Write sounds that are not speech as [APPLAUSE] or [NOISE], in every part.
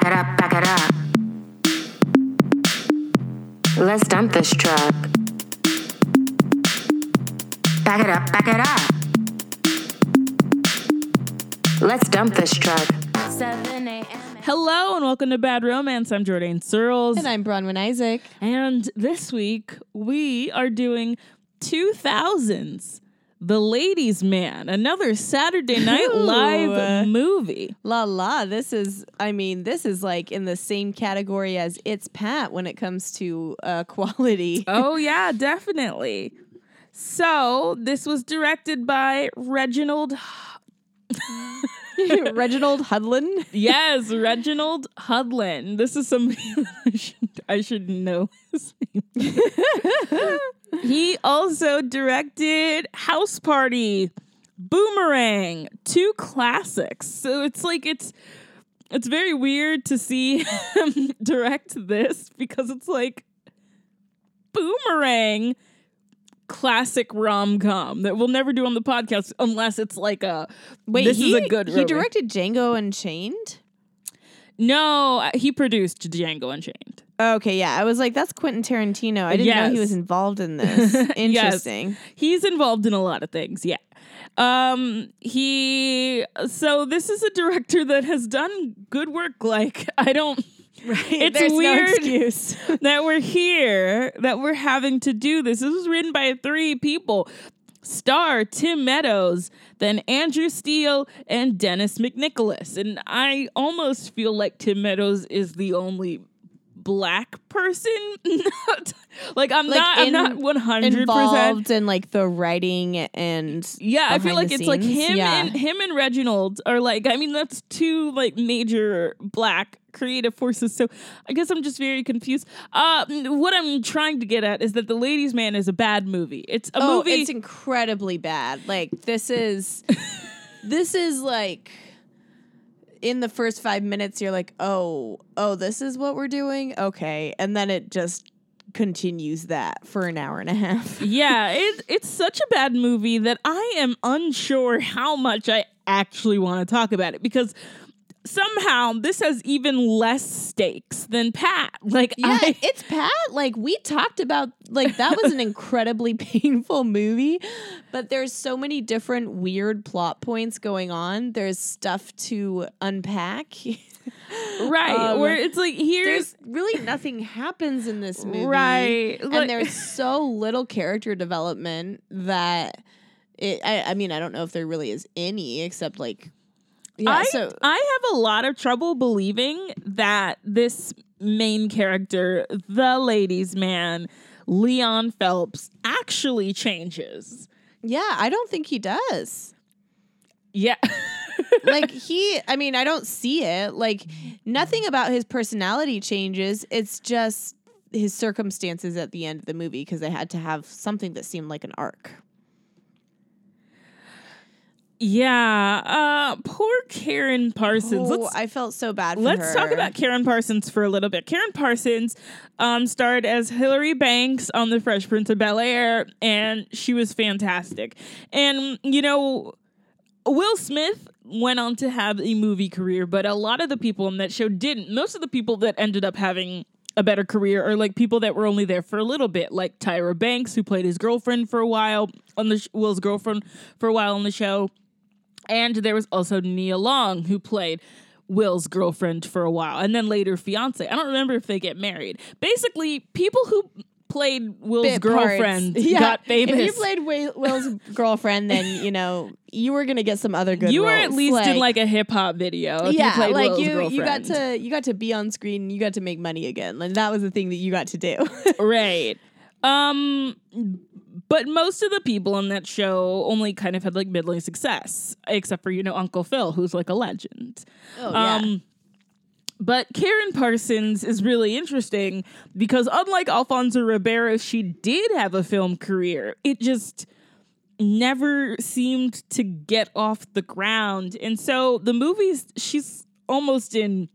Back it up, back it up. Let's dump this truck. Back it up, back it up. Let's dump this truck. 7 a.m. Hello and welcome to Bad Romance. I'm Jordan Searles. And I'm Bronwyn Isaac. And this week we are doing 2000s The Ladies Man, another Saturday Night. Live movie. La la, this is, I mean, this is like in the same category as It's Pat when it comes to uh, [LAUGHS] quality. Oh, yeah, definitely. So, this was directed by Reginald. [LAUGHS] Reginald Hudlin. Yes, Reginald Hudlin. This is somebody [LAUGHS] I should, I should know his name. He also directed House Party, Boomerang, two classics. So it's like it's it's very weird to see [LAUGHS] him direct this because it's like Boomerang classic rom-com that we'll never do on the podcast unless it's like a Wait, this he, is a good he directed Django Unchained? No, he produced Django Unchained. Okay, yeah. I was like, that's Quentin Tarantino. I didn't know he was involved in [LAUGHS] this. Interesting. He's involved in a lot of things, yeah. Um he so this is a director that has done good work like I don't [LAUGHS] Right. It's There's weird. no excuse. [LAUGHS] that we're here that we're having to do this. This was written by three people. Star Tim Meadows, then Andrew Steele and Dennis McNicholas. And I almost feel like Tim Meadows is the only black person. [LAUGHS] like I'm Like, not I'm not 100% involved in like the writing and yeah, I feel like it's like him yeah. and him and Reginald are like I mean that's two like major black creative forces. So I guess I'm just very confused. Uh what I'm trying to get at is that The Ladies Man is a bad movie. It's a oh, movie it's incredibly bad. Like this is [LAUGHS] this is like in the first five minutes you're like, oh, oh, this is what we're doing? Okay. And then it just continues that for an hour and a half. [LAUGHS] yeah, it, it's such a bad movie that I am unsure how much I actually want to talk about it because somehow this has even less stakes than Pat. [LAUGHS] Like Yeah, I it's Pat. Like we talked about like that was an [LAUGHS] incredibly [LAUGHS] painful movie, but there's so many different weird plot points going on. There's stuff to unpack. right Um, where it's like here's really nothing happens in this movie. Right. Like- and there's so little character development that it I, I mean, I don't know if there really is any except like yeah, I, so I have a lot of trouble believing that this main character, the ladies' man, Leon Phelps, actually changes. yeah, I don't think he does. Yeah. [LAUGHS] like he i mean i don't see it like nothing about his personality changes it's just his circumstances at the end of the movie because they had to have something that seemed like an arc yeah. Uh poor Karen Parsons. oh, i felt so bad for Let's talk about Karen Parsons for a little bit. Karen Parsons um, starred as Hilary Banks on The Fresh Prince of Bel Air, and she was fantastic. And, you know, Will Smith went on to have a movie career, but a lot of the people on that show didn't. Most of the people that ended up having a better career are like people that were only there for a little bit, like Tyra Banks, who played his girlfriend for a while on the sh- Will's girlfriend for a while on the show. And there was also Nia Long, who played Will's girlfriend for a while, and then later fiance. I don't remember if they get married. Basically, people who played Will's Bit girlfriend [LAUGHS] Yeah. got famous. If you played Wi- Will's girlfriend, then you know you were gonna get some other good. You were at roles. least in like a hip hop video. if you yeah, played like Will's you you got to you got to be on screen. You got to make money again. Like that was the thing that you got to do. [LAUGHS] right. Um, but most of the people on that show only kind of had like middling success, except for you know Uncle Phil, who's like a legend. oh Um, but Karen Parsons is really interesting because unlike Alfonso Ribeiro, she did have a film career. It just never seemed to get off the ground. And so the movies she's almost in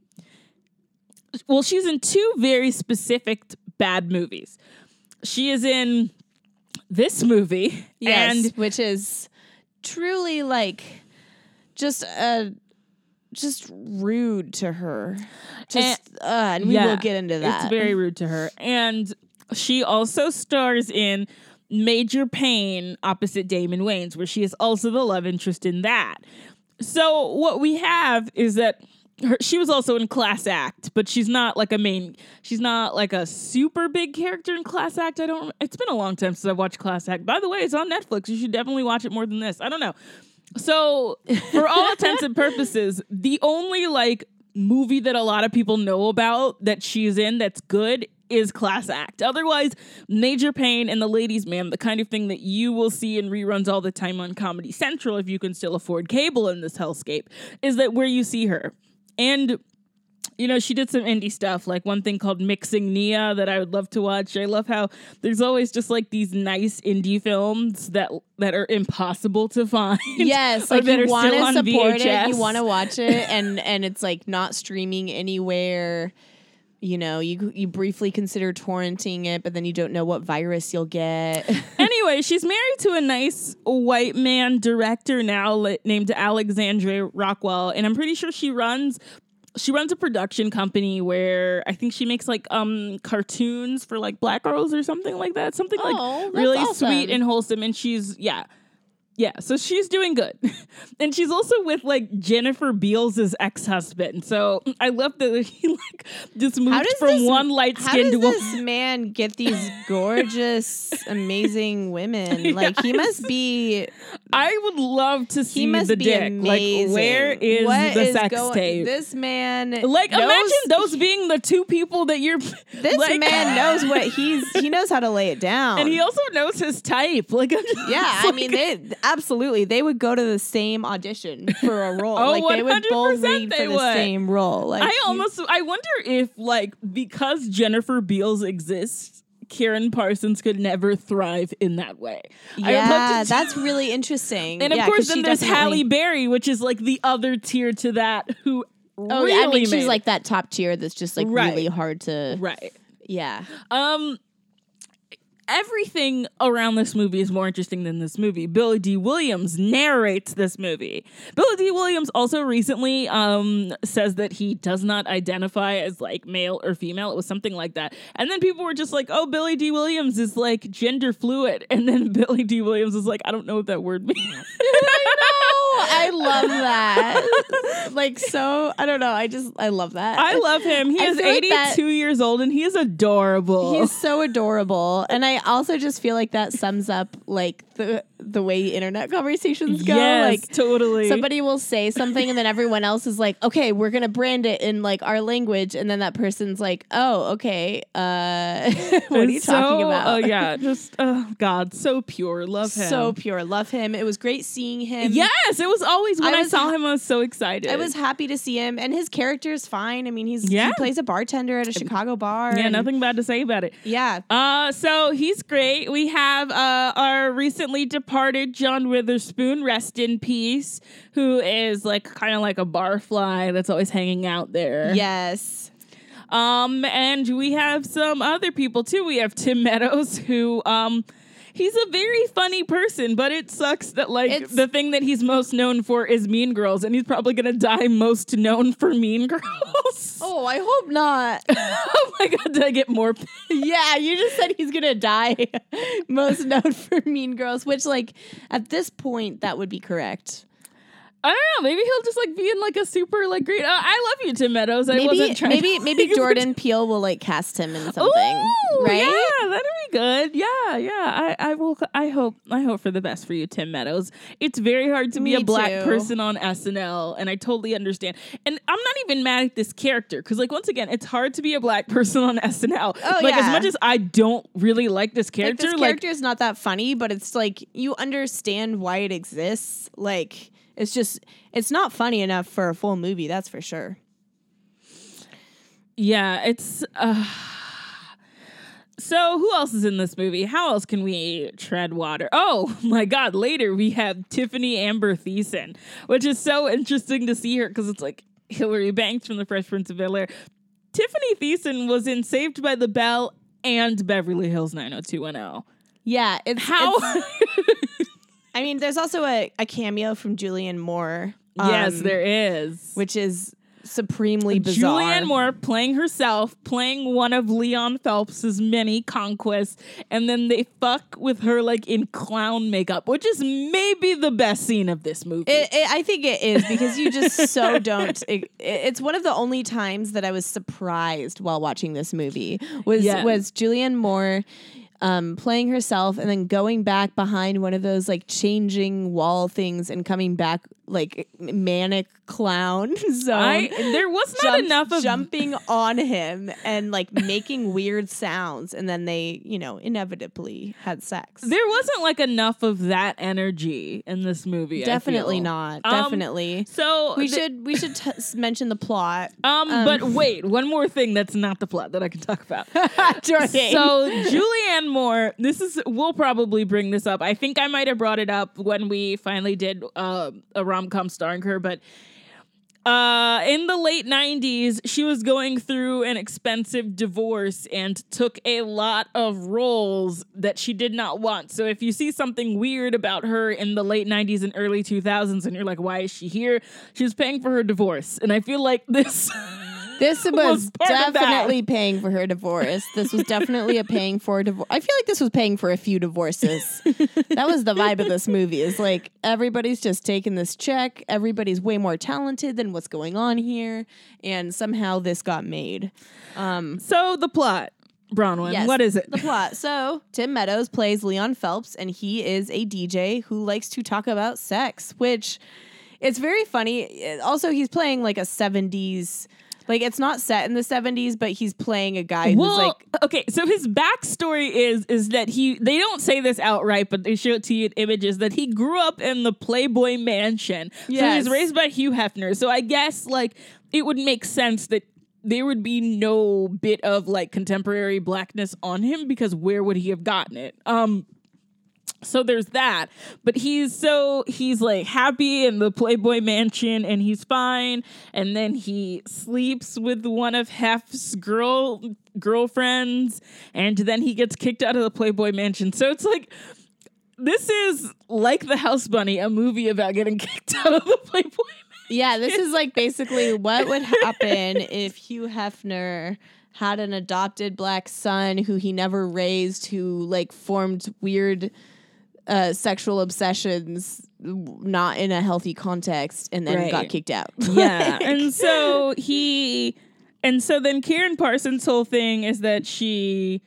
well, she's in two very specific bad movies. She is in this movie [LAUGHS] Yes, and which is truly like just a just rude to her. Just uh, and we will get into that. It's very rude to her. And she also stars in Major Payne opposite Damon Wayans, where she is also the love interest in that. So what we have is that her, she was also in Class Act, but she's not like a main. She's not like a super big character in Class Act. I don't. It's been a long time since I've watched Class Act. By the way, it's on Netflix. You should definitely watch it more than this. I don't know. So, for all intents and purposes, the only like movie that a lot of people know about that she's in that's good is Class Act. Otherwise, Major Payne and The Ladies Man, the kind of thing that you will see in reruns all the time on Comedy Central if you can still afford cable in this hellscape, is that where you see her. And you know, she did some indie stuff, like one thing called Mixing Nia that I would love to watch. I love how there's always just like these nice indie films that that are impossible to find. Yes, [LAUGHS] like that you are want still to on support it, VHS. you want to watch it, and and it's like not streaming anywhere. You know, you you briefly consider torrenting it, but then you don't know what virus you'll get. [LAUGHS] anyway, she's married to a nice white man director now named Alexandre Rockwell, and I'm pretty sure she runs she runs a production company where I think she makes like um cartoons for like black girls or something like that. Something Oh, like really awesome. sweet and wholesome and she's yeah. Yeah, so she's doing good. [LAUGHS] and she's also with like Jennifer Beals' ex-husband. So I love that [LAUGHS] he like just moved from this- one light skin to this one man get these [LAUGHS] gorgeous, amazing women? Like he must be. I would love to see the dick. amazing. Like, where is What the is sex tape? This man. like, knows- imagine those being the two people that you're. This like- man knows what he's. He knows how to lay it down. and he also knows his type. Like, I'm just Yeah, I like- mean, they absolutely they would go to the same audition for a [LAUGHS] role. Oh, like they would both 100% read for the would. same role. Like I you- almost, I wonder if like because Jennifer Beals exists. Karen Parsons could never thrive in that way. I would love yeah, to- [LAUGHS] that's really interesting. and of Yeah, course, 'cause then there's definitely- Halle Berry, which is like the other tier to that. Who Oh, really yeah, I mean, she's it. like that top tier that's just like Right. really hard to. right. Yeah, Um, everything around this movie is more interesting than this movie. Billy Dee Williams narrates this movie. Billy Dee Williams also recently um says that he does not identify as like male or female. It was something like that. And then people were just like, "Oh, Billy Dee Williams is like gender fluid." [LAUGHS] And then Billy Dee Williams is like, "I don't know what that word means." [LAUGHS] I love that. [LAUGHS] like so, I don't know. I just I love that. I love him. He I is feel like 82 that- years old and he is adorable. He's so adorable, and I also just feel like that sums up like the the way internet conversations go. yes, like totally. somebody will say something, and then everyone else is like, "Okay, we're gonna brand it in like our language," and then that person's like, "Oh, okay. Uh, [LAUGHS] what are you It's talking so- about?" Oh yeah, [LAUGHS] just oh god, so pure. Love him. So pure, love him. It was great seeing him. yes, it was always when I I, saw ha- him, I was so excited. I was happy to see him, and his character is fine. I mean, he's Yeah. he plays a bartender at a Chicago bar. yeah, nothing bad to say about it. Yeah, Uh, so he's great. We have uh our recently departed John Witherspoon, rest in peace, who is like kind of like a barfly that's always hanging out there. yes. Um, and we have some other people too. We have Tim Meadows, who um he's a very funny person, but it sucks that like It's- the thing that he's most known for is Mean Girls, and he's probably gonna die most known for Mean [LAUGHS] Girls. Oh, I hope not. [LAUGHS] oh my god, did I get more? [LAUGHS] yeah, you just said he's gonna die. Most known for Mean Girls, which like at this point that would be correct. I don't know. Maybe he'll just like be in like a super like great. Uh, I love you, Tim Meadows. I Maybe wasn't trying. maybe to, [LAUGHS] maybe [LAUGHS] like, Jordan Peele will like cast him in something, Ooh, right? Yeah, that'd be good. Yeah, yeah. I, I will. I hope. I hope for the best for you, Tim Meadows. It's very hard to be Me a black too. person on SNL, and I totally understand. And I'm not even mad at this character because, like, once again, it's hard to be a black [LAUGHS] person on SNL. Oh, like, as much as I don't really like this Like character, this character is not that funny, but it's like you understand why it exists. Like it's just it's not funny enough for a full movie, that's for sure. yeah, it's. Uh, so who else is in this movie? How else can we tread water? Oh [LAUGHS] my God! Later we have Tiffany Amber Thiessen, which is so interesting to see her because it's like Hilary Banks from The Fresh Prince of Bel Air. Tiffany Thiessen was in Saved by the Bell and Beverly Hills 90210. Yeah, it's How? it's- [LAUGHS] I mean, there's also a, a cameo from Julianne Moore. yes, um, there is. which is supremely bizarre. Julianne Moore playing herself, playing one of Leon Phelps's many conquests, and then they fuck with her like in clown makeup, which is maybe the best scene of this movie. It, it, I think it is because you just so [LAUGHS] don't. It, it's one of the only times that I was surprised while watching this movie was Yeah. was Julianne Moore um, playing herself and then going back behind one of those like changing wall things and coming back like manic clown [LAUGHS] zone. I there was not Jump- enough of jumping [LAUGHS] on him and like making weird sounds, and then they, you know, inevitably had sex. there wasn't like enough of that energy in this movie. Definitely not. Um, Definitely. So we the- should we should t- mention the plot. Um, but wait, one more thing that's not the plot that I can talk about. [LAUGHS] So Julianne Moore, this is we'll probably bring this up. I think I might have brought it up when we finally did uh, a rom com starring her, but uh, in the late 90s, she was going through an expensive divorce and took a lot of roles that she did not want. So if you see something weird about her in the late 90s and early 2000s and you're like, why is she here? She was paying for her divorce. And I feel like this. [LAUGHS] this [LAUGHS] was was part of that. definitely paying for her divorce. This was definitely a paying for a divorce. I feel like this was paying for a few divorces. that was the vibe of this movie. Is like everybody's just taking this check. Everybody's way more talented than what's going on here, and somehow this got made. Um, so the plot, Bronwyn, Yes, what is it? The plot. [LAUGHS] So Tim Meadows plays Leon Phelps, and he is a DJ who likes to talk about sex, which it's very funny. Also, he's playing like a '70s. Like it's not set in the '70s, but he's playing a guy who's Well, like okay, so his backstory is is that he they don't say this outright, but they show it to you in images that he grew up in the Playboy Mansion. So he was raised by Hugh Hefner. So I guess like it would make sense that there would be no bit of like contemporary blackness on him because where would he have gotten it? Um so there's that. But he's so he's like happy in the playboy mansion and he's fine. And then he sleeps with one of hef's girl girlfriends. And then he gets kicked out of the playboy mansion. So it's like this is like the house bunny a movie about getting [LAUGHS] kicked out of the playboy mansion. Yeah, this is like basically what would [LAUGHS] happen if Hugh Hefner had an adopted black son who he never raised, who like formed weird uh, sexual obsessions, not in a healthy context, and then got kicked out. [LAUGHS] Yeah. and so he and so then Karen Parsons' whole thing is that she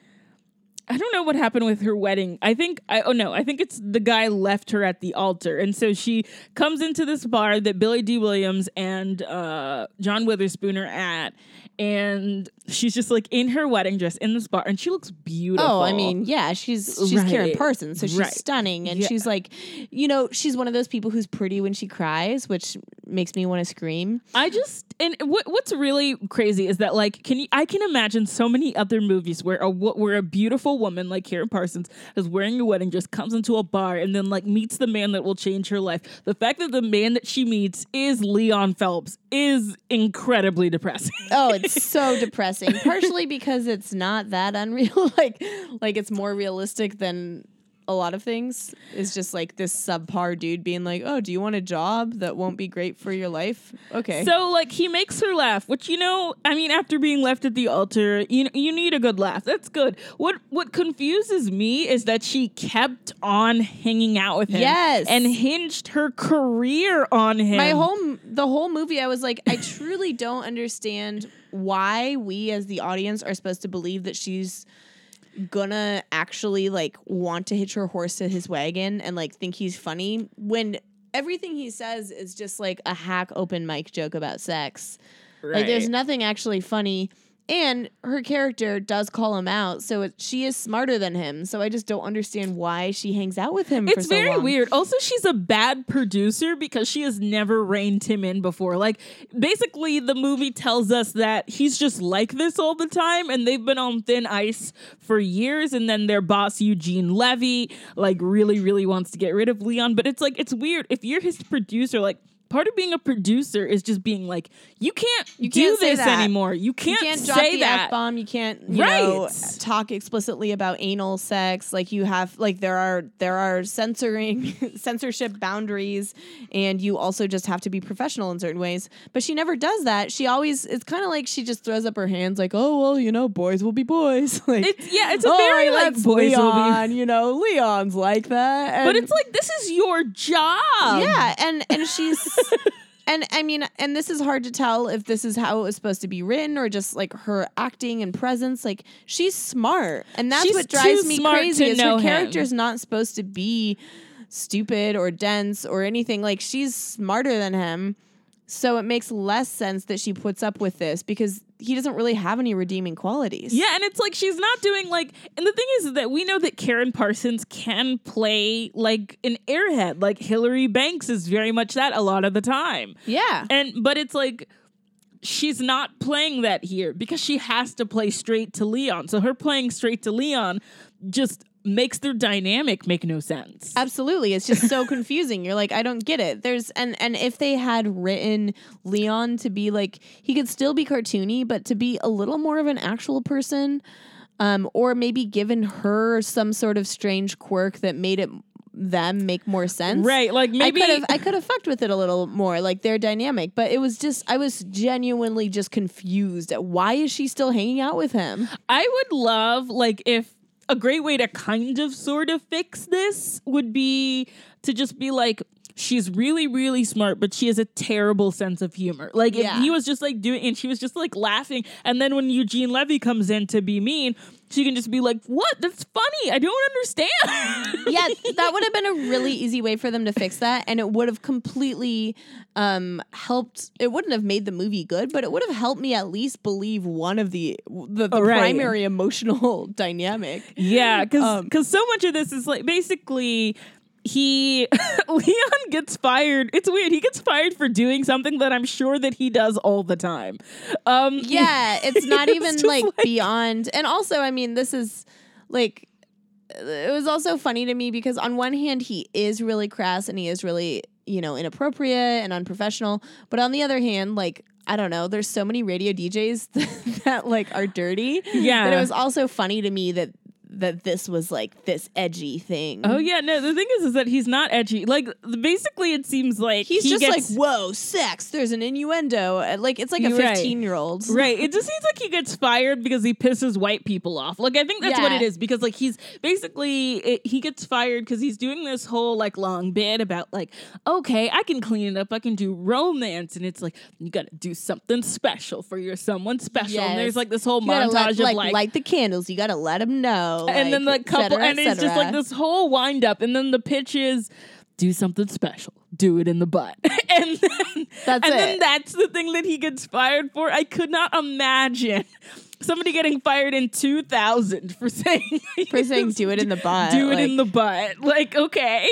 I don't know what happened with her wedding. I think I oh no, I think it's the guy left her at the altar. And so she comes into this bar that Billy Dee Williams and uh, John Witherspoon are at. And she's just like in her wedding dress in this bar, and she looks beautiful. Oh, I mean, yeah, she's she's Karen Parsons, so she's Right. stunning, and Yeah. she's like, you know, she's one of those people who's pretty when she cries, which makes me want to scream. I just and what what's really crazy is that like can you I can imagine so many other movies where a where a beautiful woman like Karen Parsons is wearing a wedding dress comes into a bar and then like meets the man that will change her life. The fact that the man that she meets is Leon Phelps is incredibly depressing. Oh, [LAUGHS] so depressing. Partially because it's not that unreal. [LAUGHS] like like it's more realistic than a lot of things. is just like this subpar dude being like, "Oh, do you want a job that won't be great for your life?" Okay. So like he makes her laugh, which you know, I mean, after being left at the altar, you you need a good laugh. That's good. What what confuses me is that she kept on hanging out with him, Yes. and hinged her career on him. my whole the whole movie I was like, I truly don't understand why we as the audience are supposed to believe that she's gonna actually like want to hitch her horse to his wagon and like think he's funny when everything he says is just like a hack open mic joke about sex. Like there's nothing actually funny. And her character does call him out, so it, she is smarter than him. So I just don't understand why she hangs out with him. for It's so very long. weird. Also, she's a bad producer because she has never reined him in before. Like, basically, the movie tells us that he's just like this all the time, and they've been on thin ice for years. And then their boss, Eugene Levy, like, really, really wants to get rid of Leon. But it's like, it's weird. If you're his producer, like, part of being a producer is just being like, you can't You do can't say this that. anymore. You can't, you can't drop say that. F bomb. You can't, you know, Right. talk explicitly about anal sex. Like you have, like there are there are censoring [LAUGHS] censorship boundaries, and you also just have to be professional in certain ways. But she never does that. She always it's kind of like she just throws up her hands, like, oh well, you know, boys will be boys. [LAUGHS] like, It's yeah, it's a oh, very like boys will be- [LAUGHS] You know, Leon's like that. But it's like this is your job. yeah, and and she's and I mean, and this is hard to tell if this is how it was supposed to be written or just like her acting and presence. Like she's smart, and that's She's what drives me crazy. Is her him. character's not supposed to be stupid or dense or anything. Like she's smarter than him. So it makes less sense that she puts up with this because he doesn't really have any redeeming qualities. Yeah, and it's like she's not doing like and the thing is that we know that Karen Parsons can play like an airhead. Like Hilary Banks is very much that a lot of the time. Yeah. And but it's like she's not playing that here because she has to play straight to Leon. So her playing straight to Leon just makes their dynamic make no sense. Absolutely. It's just so [LAUGHS] confusing. You're like, I don't get it. There's and and if they had written Leon to be like he could still be cartoony, but to be a little more of an actual person, um, or maybe given her some sort of strange quirk that made it them make more sense. Right, like maybe I could have I could have fucked with it a little more, like their dynamic, but it was just I was genuinely just confused at why is she still hanging out with him? I would love like if a great way to kind of sort of fix this would be to just be like she's really really smart but she has a terrible sense of humor like Yeah. if he was just like doing and she was just like laughing and then when eugene levy comes in to be mean she can just be like what that's funny i don't understand [LAUGHS] yeah, that would have been a really easy way for them to fix that, and it would have completely um, helped. It wouldn't have made the movie good, but it would have helped me at least believe one of the the, the Oh, right. primary emotional [LAUGHS] dynamic. Yeah, because Um, so much of this is like basically he [LAUGHS] Leon gets fired. It's weird. He gets fired for doing something that I'm sure that he does all the time. Um, [LAUGHS] Yeah, it's not [LAUGHS] even like, like- beyond. And also, I mean, this is like it was also funny to me because on one hand he is really crass and he is really you know inappropriate and unprofessional, but on the other hand, like. I don't know. There's so many radio DJs that, that like are dirty. Yeah. That it was also funny to me that that this was like this edgy thing. Oh yeah, no. The thing is, is that he's not edgy. Like basically, it seems like He's he just gets, like, whoa, sex. There's an innuendo. Like it's like a Right. 15 year old. Right. It [LAUGHS] just seems like he gets fired because he pisses white people off. Like I think that's what it is because like he's basically it, he gets fired because he's doing this whole like long bit about like okay I can clean it up I can do romance and it's like you got to do something special for your someone special and there's like this whole You montage let, of like, like. light the candles. You gotta let them know. And then the couple, cetera, and it's just like this whole wind up, and then the pitch is do something special, do it in the butt, [LAUGHS] and then That's and then that's the thing that he gets fired for. I could not imagine somebody getting fired in 2000 for [LAUGHS] saying For saying do it in the [LAUGHS] butt. do it like, in the butt. Like okay,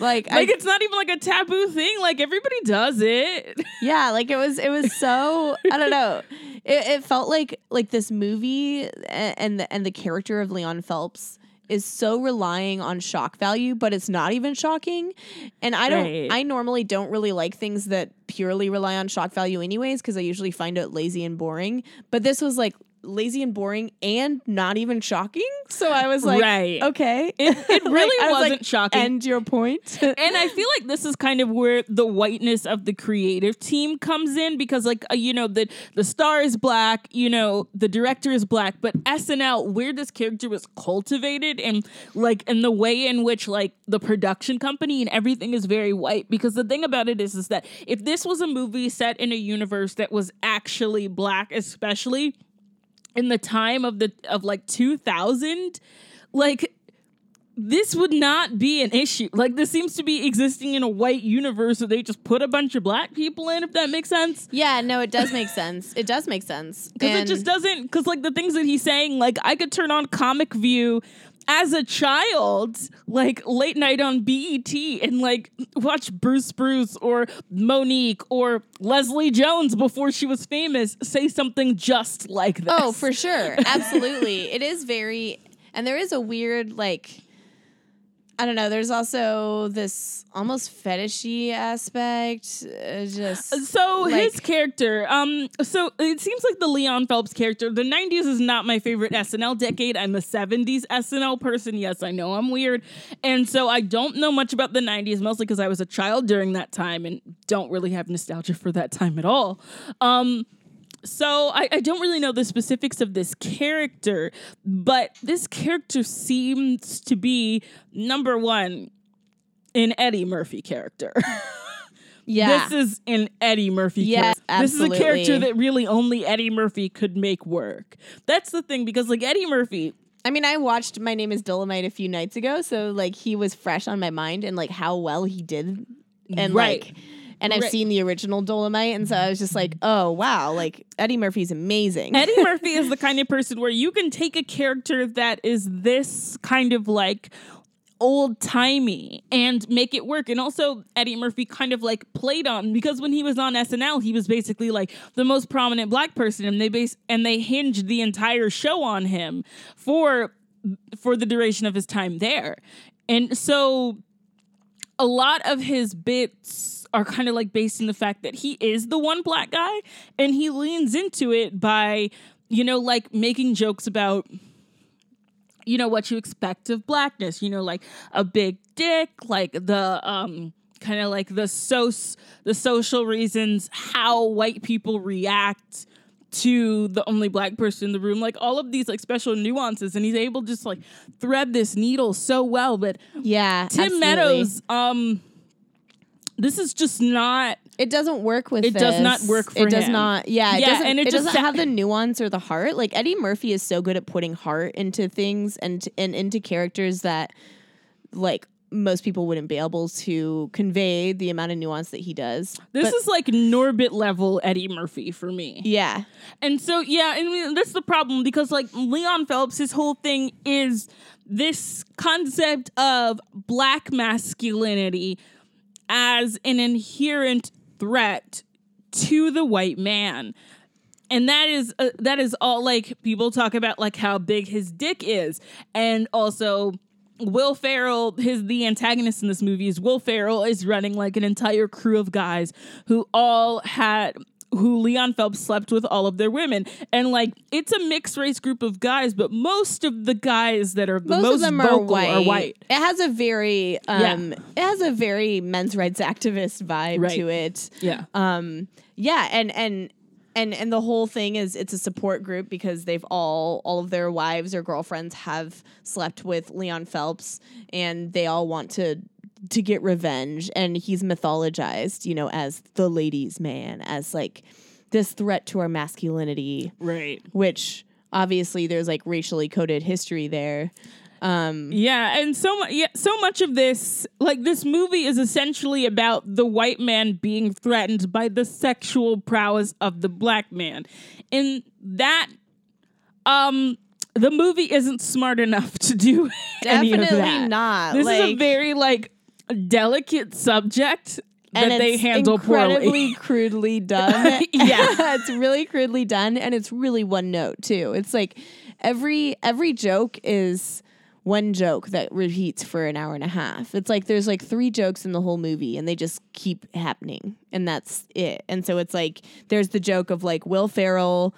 like, like I, it's not even like a taboo thing. Like everybody does it. [LAUGHS] yeah, like it was. It was so. I don't know. It, it felt like like this movie and the and the character of Leon Phelps is so relying on shock value, but it's not even shocking. And I don't. Right. I normally don't really like things that purely rely on shock value, anyways, because I usually find it lazy and boring. But this was like lazy and boring and not even shocking. So I was like, Right. okay. It, it [LAUGHS] really I was like, wasn't shocking. End your point. [LAUGHS] and I feel like this is kind of where the whiteness of the creative team comes in because, like, uh, you know, the the star is black, you know, the director is black, but SNL, where this character was cultivated, and like, and the way in which like the production company and everything is very white. Because the thing about it is, is that if this was a movie set in a universe that was actually black, especially in the time of the of like 2000 like this would not be an issue. Like this seems to be existing in a white universe, so they just put a bunch of black people in. If that makes sense, Yeah, no, it does make sense. It does make sense. [LAUGHS] because it just doesn't. Because like the things that he's saying, like I could turn on Comic View as a child, like late night on BET, and like watch Bruce Bruce or Mo'Nique or Leslie Jones before she was famous say something just like oh, this. Oh, for sure. [LAUGHS] Absolutely. it is very and there is a weird like I don't know. There's also this almost fetishy aspect. Uh, just So like- his character, um, so it seems like the Leon Phelps character. The '90s is not my favorite SNL decade. I'm a '70s SNL person. Yes, I know I'm weird, and so I don't know much about the '90s, mostly because I was a child during that time and don't really have nostalgia for that time at all. Um, so I, I don't really know the specifics of this character, but this character seems to be number one, an Eddie Murphy character. [LAUGHS] yeah. This is an Eddie Murphy Yeah, character. This is a character that really only Eddie Murphy could make work. That's the thing because like Eddie Murphy, I mean, I watched My Name Is Dolemite a few nights ago, so like he was fresh on my mind and like how well he did, and Right. like, and I've Right. seen the original Dolemite, and so I was just like, oh wow, like Eddie Murphy's amazing. Eddie [LAUGHS] Murphy is the kind of person where you can take a character that is this kind of like old timey and make it work. And also, Eddie Murphy kind of like played on because when he was on SNL, he was basically like the most prominent black person, and they base and they hinged the entire show on him for for the duration of his time there. And so, a lot of his bits are kind of like based in the fact that he is the one black guy and he leans into it by you know like making jokes about you know what you expect of blackness you know like a big dick like the um kind of like the so the social reasons how white people react to the only black person in the room like all of these like special nuances and he's able to just like thread this needle so well but yeah, Tim absolutely. Meadows, um, this is just not. It doesn't work with It does not work for It does him. not. Yeah, it Yeah, doesn't. and it it just doesn't sa- have the nuance or the heart. Like Eddie Murphy is so good at putting heart into things and and into characters that like most people wouldn't be able to convey the amount of nuance that he does. This But- is like Norbit level Eddie Murphy for me. yeah. And so, yeah, and that's the problem because, like, Leon Phelps, his whole thing is this concept of black masculinity as an inherent threat to the white man. And that is uh, that is all like people talk about like how big his dick is and also Will Ferrell, his the antagonist in this movie is Will Ferrell is running like an entire crew of guys who all had who Leon Phelps slept with all of their women. And like it's a mixed race group of guys, but most of the guys that are the Most, most, of them vocal are white. It has a very um it has a very men's rights activist vibe Right. to it. Yeah. Um yeah, and and and and the whole thing is it's a support group because they've all all of their wives or girlfriends have slept with Leon Phelps and they all want to to get revenge and he's mythologized, you know, as the ladies man, as like this threat to our masculinity, right. which obviously there's like racially coded history there. Um Yeah, and so mu- yeah, so much of this, like this movie, is essentially about the white man being threatened by the sexual prowess of the black man, and that, um, the movie isn't smart enough to do [LAUGHS] any of Definitely not. This is a very like delicate subject and that they handle incredibly poorly. [LAUGHS] crudely done. [LAUGHS] Yeah. [LAUGHS] it's really crudely done, and it's really one note too. It's like every every joke is one joke that repeats for an hour and a half. It's like there's like three jokes in the whole movie, and they just keep happening, and that's it. And so it's like there's the joke of like Will Ferrell.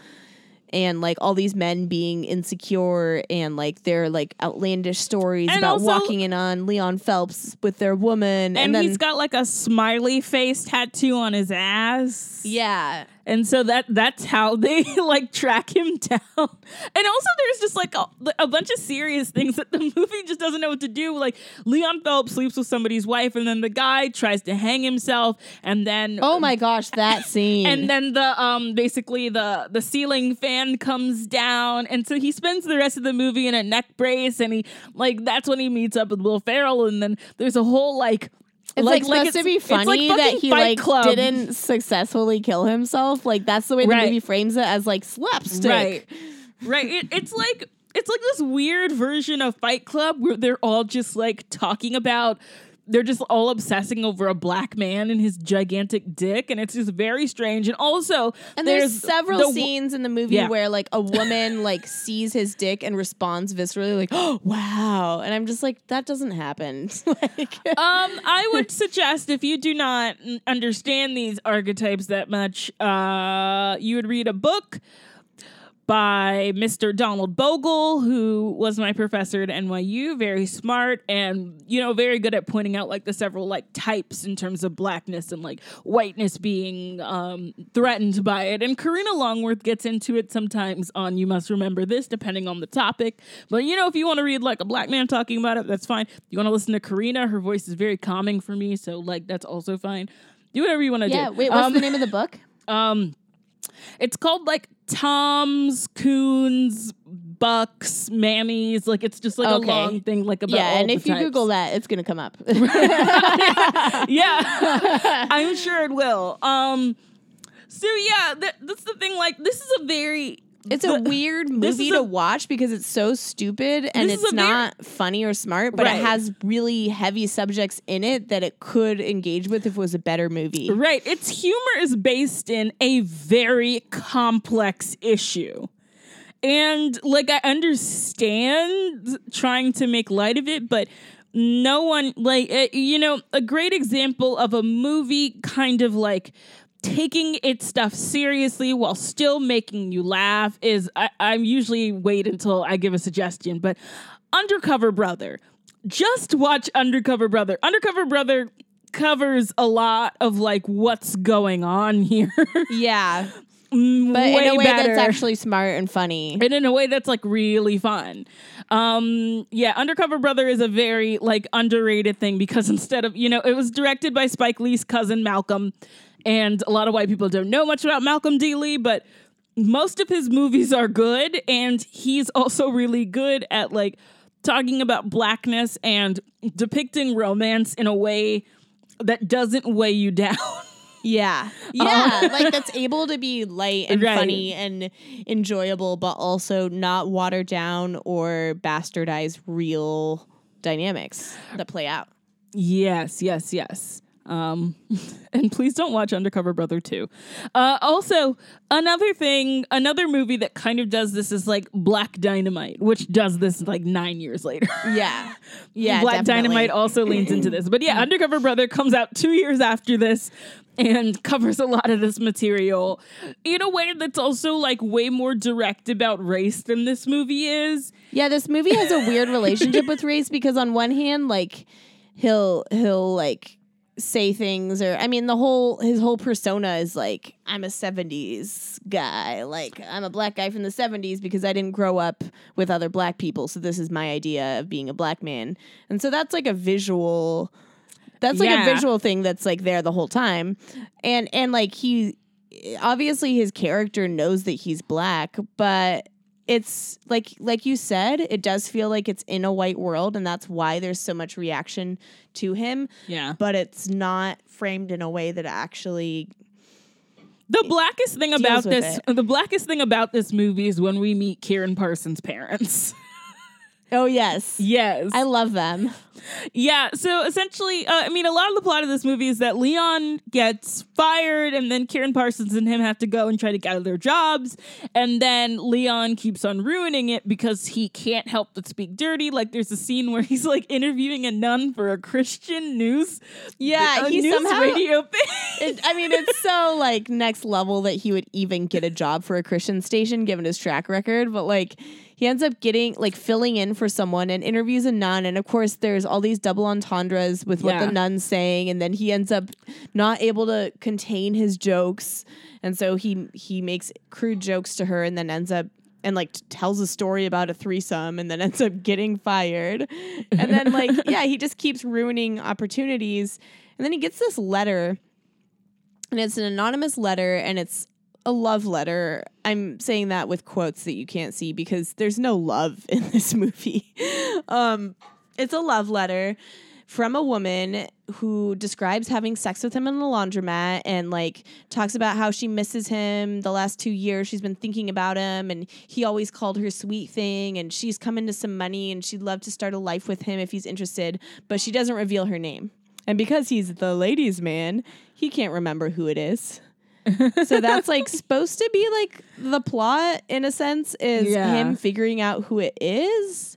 And like all these men being insecure and like their like outlandish stories And about also- walking in on Leon Phelps with their woman, and, and then he's got like a smiley face tattoo on his ass. yeah, and so that that's how they [LAUGHS] like track him down. And also there's just like a, a bunch of serious things that the [LAUGHS] movie just doesn't know what to do. Like leon phelps sleeps with somebody's wife and then the guy tries to hang himself and then Oh my gosh, that [LAUGHS] scene. and then the um basically the the ceiling fan comes down. And so he spends the rest of the movie in a neck brace and he like that's when he meets up with will ferrell and then there's a whole like it's like, supposed to be it's like funny that he like Club. didn't successfully kill himself. Like that's the way the Right. movie frames it as like slapstick. Right. Right. It, it's like it's like this weird version of Fight Club where they're all just like talking about they're just all obsessing over a black man and his gigantic dick, and it's just very strange. And also, And there's, several the scenes in the movie Yeah. where like a [LAUGHS] woman like sees his dick and responds viscerally like, "Oh, [GASPS] wow." And I'm just like that doesn't happen. [LAUGHS] like Um, I would [LAUGHS] suggest if you do not understand these archetypes that much, uh, you would read a book by Mr. Donald Bogle, who was my professor at NYU, very smart and, you know, very good at pointing out like the several like types in terms of blackness and like whiteness being um, threatened by it. And Karina Longworth gets into it sometimes on You Must Remember This, depending on the topic. But, you know, if you want to read like a black man talking about it, that's fine. You want to listen to Karina, her voice is very calming for me. So, like, that's also fine. Do whatever you want to yeah, do. Yeah, wait, what's Um, the name of the book? [LAUGHS] um, it's called like Tom's, Coons, Bucks, Mammies. Like it's just like Okay. a long thing, like about Yeah, and if you types. Google that, it's gonna come up. [LAUGHS] [LAUGHS] yeah, [LAUGHS] I'm sure it will. Um, so yeah, that, that's the thing. Like this is a very It's a [LAUGHS] weird movie a- to watch because it's so stupid and it's not funny or smart, but Right. it has really heavy subjects in it that it could engage with if it was a better movie. Right. Its humor is based in a very complex issue. And like I understand trying to make light of it, but no one like uh, you know, a great example of a movie kind of like taking its stuff seriously while still making you laugh is I, I'm usually wait until I give a suggestion, but Undercover Brother. Just watch Undercover Brother. Undercover Brother covers a lot of like what's going on here. [LAUGHS] Yeah, Mm, but way in a way better. that's actually smart and funny. and in a way that's like really fun. Um yeah, Undercover Brother is a very like underrated thing because instead of, you know, it was directed by Spike Lee's cousin Malcolm and a lot of white people don't know much about Malcolm D. Lee, but most of his movies are good and he's also really good at like talking about blackness and depicting romance in a way that doesn't weigh you down. [LAUGHS] Yeah. Um, yeah. like that's able to be light and Right. funny and enjoyable, but also not water down or bastardize real dynamics that play out. Yes, yes, yes. Um, [LAUGHS] and please don't watch Undercover Brother 2. Uh, also, another thing, another movie that kind of does this is like Black Dynamite, which does this like nine years later. Yeah. Yeah. [LAUGHS] Black definitely. Dynamite also leans into this. But yeah, Undercover Brother comes out two years after this and [LAUGHS] covers a lot of this material in a way that's also like way more direct about race than this movie is. Yeah, this movie has a weird relationship with race because on one hand, like he'll he'll like say things or I mean the whole his whole persona is like I'm a 70s guy. Like I'm a black guy from the 70s because I didn't grow up with other black people, so this is my idea of being a black man. And so that's like a visual that's like Yeah. a visual thing that's like there the whole time. And and like he obviously his character knows that he's black, but it's like like you said, it does feel like it's in a white world and that's why there's so much reaction to him, Yeah. but it's not framed in a way that actually The blackest thing about this the blackest thing about this movie is when we meet Karen Parsons' parents. [LAUGHS] Oh yes. yes. I love them. Yeah, so essentially, uh, I mean, a lot of the plot of this movie is that Leon gets fired, and then Karen Parsons and him have to go and try to get out of their jobs. And then Leon keeps on ruining it because he can't help but speak dirty. Like, there's a scene where [LAUGHS] he's like interviewing a nun for a Christian news, Yeah, he news somehow radio [LAUGHS] thing. it, I mean, it's so like next level that he would even get a job for a Christian station given his track record. But like, he ends up getting like filling in for someone and interviews a nun. And of course, there's all these double entendres with what Yeah. the nun's saying. And then he ends up not able to contain his jokes. And so he he makes crude jokes to her and then ends up and like tells a story about a threesome and then [LAUGHS] ends up getting fired. And then like [LAUGHS] yeah, he just keeps ruining opportunities. And then he gets this letter and it's an anonymous letter and it's a love letter. I'm saying that with quotes that you can't see because there's no love [LAUGHS] in this movie. um, it's a love letter from a woman who describes having sex with him in the laundromat and like talks about how she misses him the last two years. She's been thinking about him and he always called her sweet thing and she's come into some money and she'd love to start a life with him if he's interested, but she doesn't reveal her name. And because he's the ladies' man, he can't remember who it is. [LAUGHS] so that's like supposed to be like the plot in a sense is Yeah. him figuring out who it is.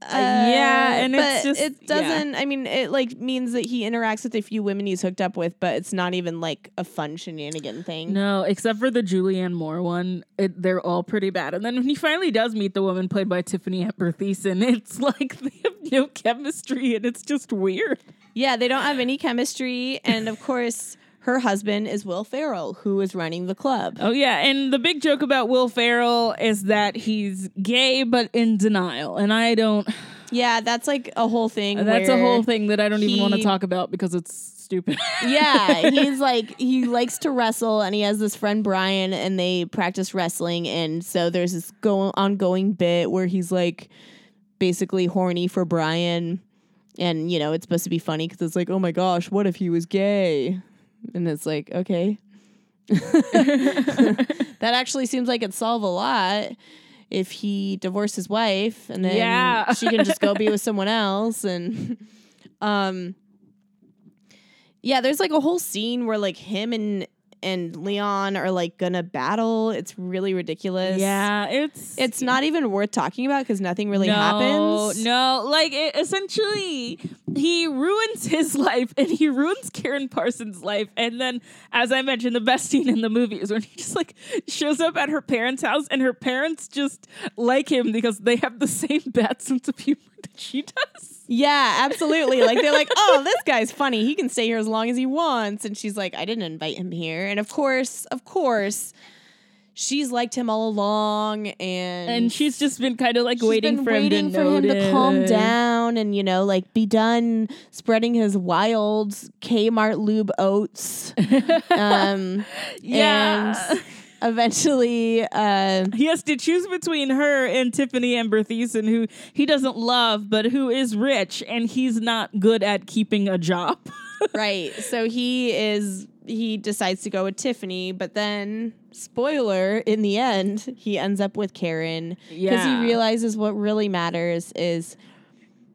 Uh, yeah, and it's but just- it doesn't. I mean, it like means that he interacts with a few women he's hooked up with, but it's not even like a fun shenanigan thing. No, except for the Julianne Moore one, it, they're all pretty bad. And then when he finally does meet the woman played by Tiffany Amber Thiessen, [LAUGHS] it's like they have no chemistry, and it's just weird. Yeah, they don't have any chemistry, and of course, her husband is Will Ferrell, who is running the club. Oh yeah, and the big joke about Will Ferrell is that he's gay but in denial, and I don't. Yeah, that's like a whole thing. That's a whole thing that I don't even want to talk about because it's stupid. [LAUGHS] yeah, [LAUGHS] he's like he likes to wrestle, and he has this friend Brian, and they practice wrestling, and so there's this go ongoing bit where he's like basically horny for Brian, and you know it's supposed to be funny because it's like, oh my gosh, what if he was gay? And it's like, okay, [LAUGHS] that actually seems like it'd solve a lot if he divorced his wife, and then Yeah. she can just go be with [LAUGHS] someone else, and um. Yeah, there's like a whole scene where like him and and Leon are like gonna battle. It's really ridiculous. yeah, it's It's not even worth talking about because nothing really no, happens. No, like it, essentially, he ruins his [LAUGHS] life and he ruins Karen Parsons' life. And then, as I mentioned, the best scene in the movie is when he just like shows up at her parents' house and her parents just like him because they have the same [LAUGHS] bad sense of humor [LAUGHS] that she does. Yeah, absolutely. like they're like, oh, this guy's funny. He can stay here as long as he wants. And she's like, I didn't invite him here. And of course, of course, she's liked him all along, and And she's just been kind of like waiting for him to for him to calm down and you know like be done spreading his wild Kmart lube oats. [LAUGHS] um, Yeah. and eventually, uh, He has to choose between her and Tiffani Amber Thiessen, who he doesn't love, but who is rich, and he's not good at keeping a job. [LAUGHS] right. So he is he decides to go with Tiffani, but then spoiler, in the end, he ends up with Karen because Yeah. he realizes what really matters is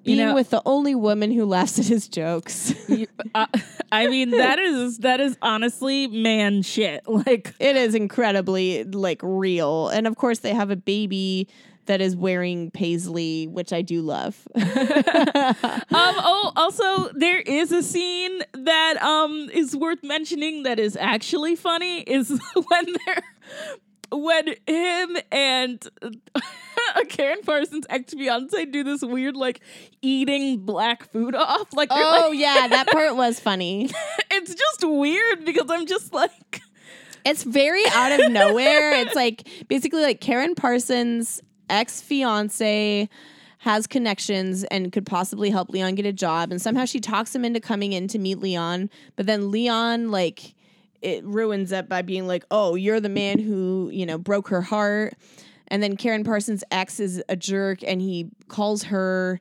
You being know- with the only woman who laughs at his jokes. You- uh, I mean, that is that is honestly man shit. [LAUGHS] Like, it is incredibly like real. And of course they have a baby that is wearing paisley, which I do love. [LAUGHS] um. [LAUGHS] Oh, also, there is a scene that um is worth mentioning that is actually funny. Is when they're when him and [LAUGHS] Karen Parsons' ex fiance do this weird like eating black food off. Like, oh like- yeah, that part [LAUGHS] was funny. it's just weird because I'm just like. It's very out of nowhere. It's like basically like Karen Parsons' ex fiance has connections and could possibly help Leon get a job. And somehow she talks him into coming in to meet Leon. But then Leon, like, it ruins it by being like, oh, you're the man who, you know, broke her heart. And then Karen Parsons' ex is a jerk and he calls her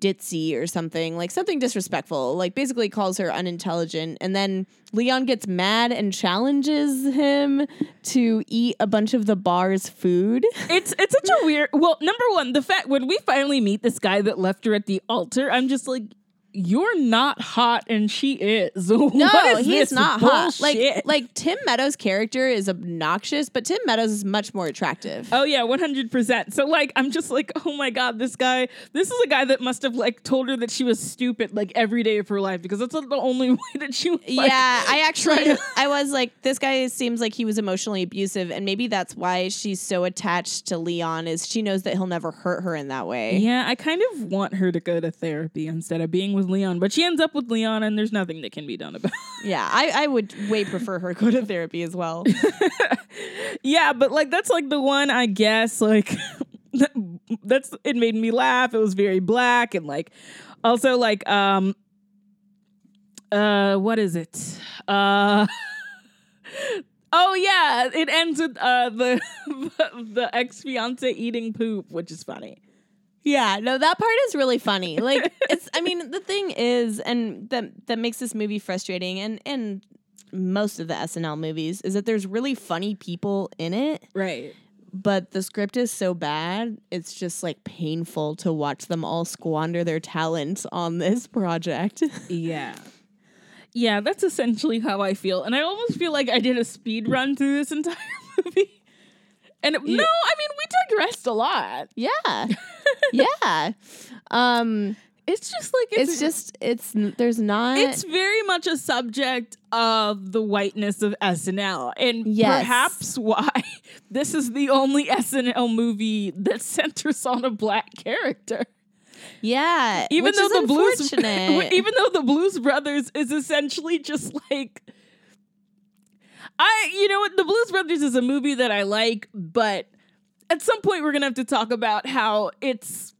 ditzy or something, like something disrespectful, like basically calls her unintelligent. And then Leon gets mad and challenges him to eat a bunch of the bar's food. [LAUGHS] It's it's such a weird. Well, number one, the fact when we finally meet this guy that left her at the altar, I'm just like, you're not hot, and she is. [LAUGHS] No, is he's not hot. Like like Tim Meadows' character is obnoxious, but Tim Meadows is much more attractive. Oh yeah, one hundred percent. So like, I'm just like, oh my god, this guy. This is a guy that must have like told her that she was stupid like every day of her life because that's the only [LAUGHS] way that she. Was, like, yeah, I actually to- [LAUGHS] I was like this guy seems like he was emotionally abusive and maybe that's why she's so attached to Leon is she knows that he'll never hurt her in that way. Yeah, I kind of want her to go to therapy instead of being with Leon, but she ends up with Leon, and there's nothing that can be done about. it. [LAUGHS] Yeah, I, I would way prefer her go to therapy as well. [LAUGHS] Yeah, but like that's like the one I guess like [LAUGHS] that's it made me laugh. It was very black and like also like um uh what is it? Uh Oh yeah, it ends with uh the the ex fiance eating poop, which is funny. Yeah, no, that part is really funny. Like [LAUGHS] it's I mean, the thing is, and that that makes this movie frustrating and and most of the SNL movies is that there's really funny people in it, Right. but the script is so bad, it's just like painful to watch them all squander their talent on this project. [LAUGHS] Yeah. Yeah, that's essentially how I feel. And I almost feel like I did a speed run through this entire [LAUGHS] movie. And it- no, I mean, we digressed a lot. yeah. [LAUGHS] yeah. Um It's just like it's just it's there's not it's very much a subject of the whiteness of SNL, and Yes. perhaps why [LAUGHS] this is the only SNL movie that [LAUGHS] centers on a black character. yeah, Even though the Blues, even though the Blues Brothers is essentially just like. I, you know what, the Blues Brothers is a movie that I like, but at some point we're gonna have to talk about how it's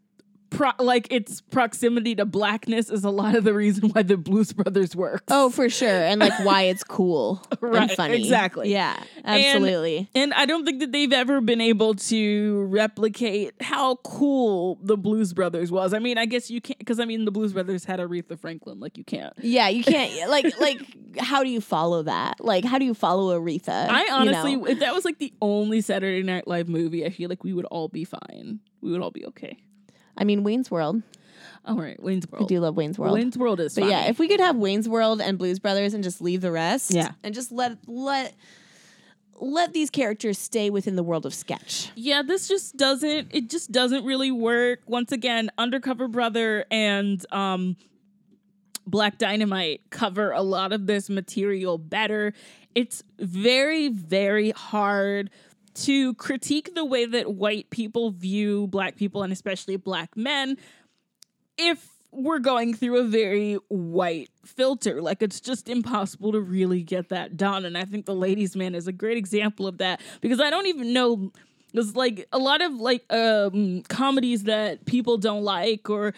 pro- like its proximity to blackness is a lot of the reason why the Blues Brothers works. Oh, for sure. And like why it's [LAUGHS] cool Right, and funny. exactly. Yeah, absolutely. And I don't think that they've ever been able to replicate how cool the Blues Brothers was. I mean, I guess you can't because I mean the Blues Brothers had Aretha Franklin, like you can't. yeah, you can't like like how do you follow that? Like how do you follow Aretha? I you honestly, know? if that was like the only Saturday Night Live movie, I feel like we would all be fine. We would all be okay. I mean Wayne's World. All right, Wayne's World. I do love Wayne's World. Wayne's World is but funny. yeah, if we could have Wayne's World and Blues Brothers and just leave the rest, Yeah. and just let let let these characters stay within the world of sketch. Yeah, this just doesn't it just doesn't really work. Once again, Undercover Brother and um Black Dynamite cover a lot of this material better. It's very very hard to critique the way that white people view black people and especially black men if we're going through a very white filter. Like it's just impossible to really get that done. And I think the ladies man is a great example of that because I don't even know there's like a lot of like um comedies that people don't like or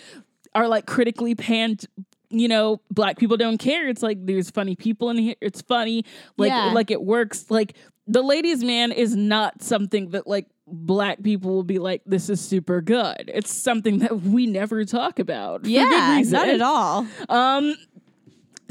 are like critically panned you know black people don't care. It's like there's funny people in here. It's funny. Like Yeah. like it works. Like the ladies man is not something that like black people will be like this is super good. It's something that we never talk about Yeah, not at all. Um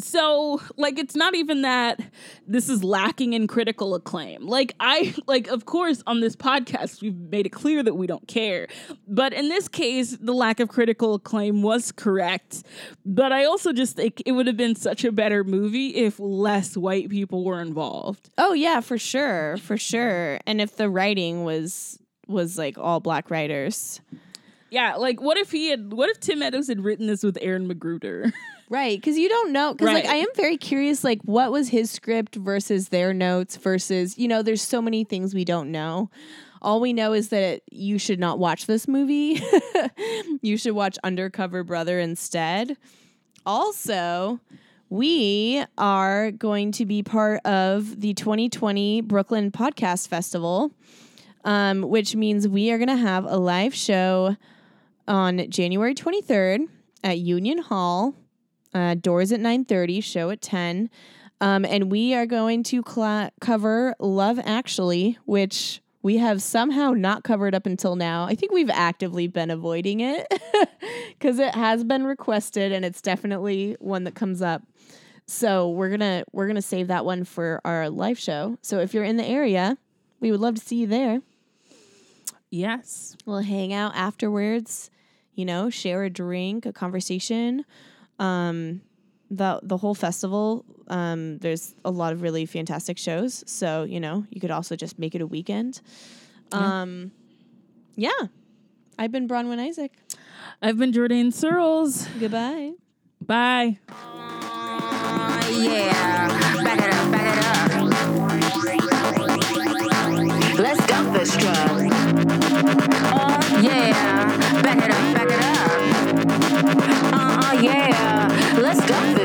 so like it's not even that this is lacking in critical acclaim. Like I like of course on this podcast we've made it clear that we don't care. But in this case the lack of critical acclaim was correct. But I also just think it would have been such a better movie if less white people were involved. Oh yeah, for sure, for sure. And if the writing was was like all black writers, Yeah, like what if he had what if Tim Meadows had written this with Aaron McGruder? [LAUGHS] right? Because you don't know. Because like I am very curious, like what was his script versus their notes versus you know, there's so many things we don't know. All we know is that you should not watch this movie. [LAUGHS] you should watch Undercover Brother instead. Also, we are going to be part of the 2020 Brooklyn Podcast Festival, um, which means we are going to have a live show on January 23rd at Union Hall. Uh, doors at 9:30, show at 10. Um, and we are going to cla cover Love Actually, which we have somehow not covered up until now. I think we've actively been avoiding it [LAUGHS] because it has been requested and it's definitely one that comes up. So we're gonna we're gonna save that one for our live show. So if you're in the area, we would love to see you there. yes. We'll hang out afterwards, you know, share a drink, a conversation. Um, the the whole festival, um, there's a lot of really fantastic shows. So you know, you could also just make it a weekend. Um, yeah. I've been Bronwyn Isaac. I've been Jordan Searles. Goodbye. Bye. Yeah. Back it up, back it up. Let's dump this truck. Oh yeah. Back it up, back it up yeah. Let's go.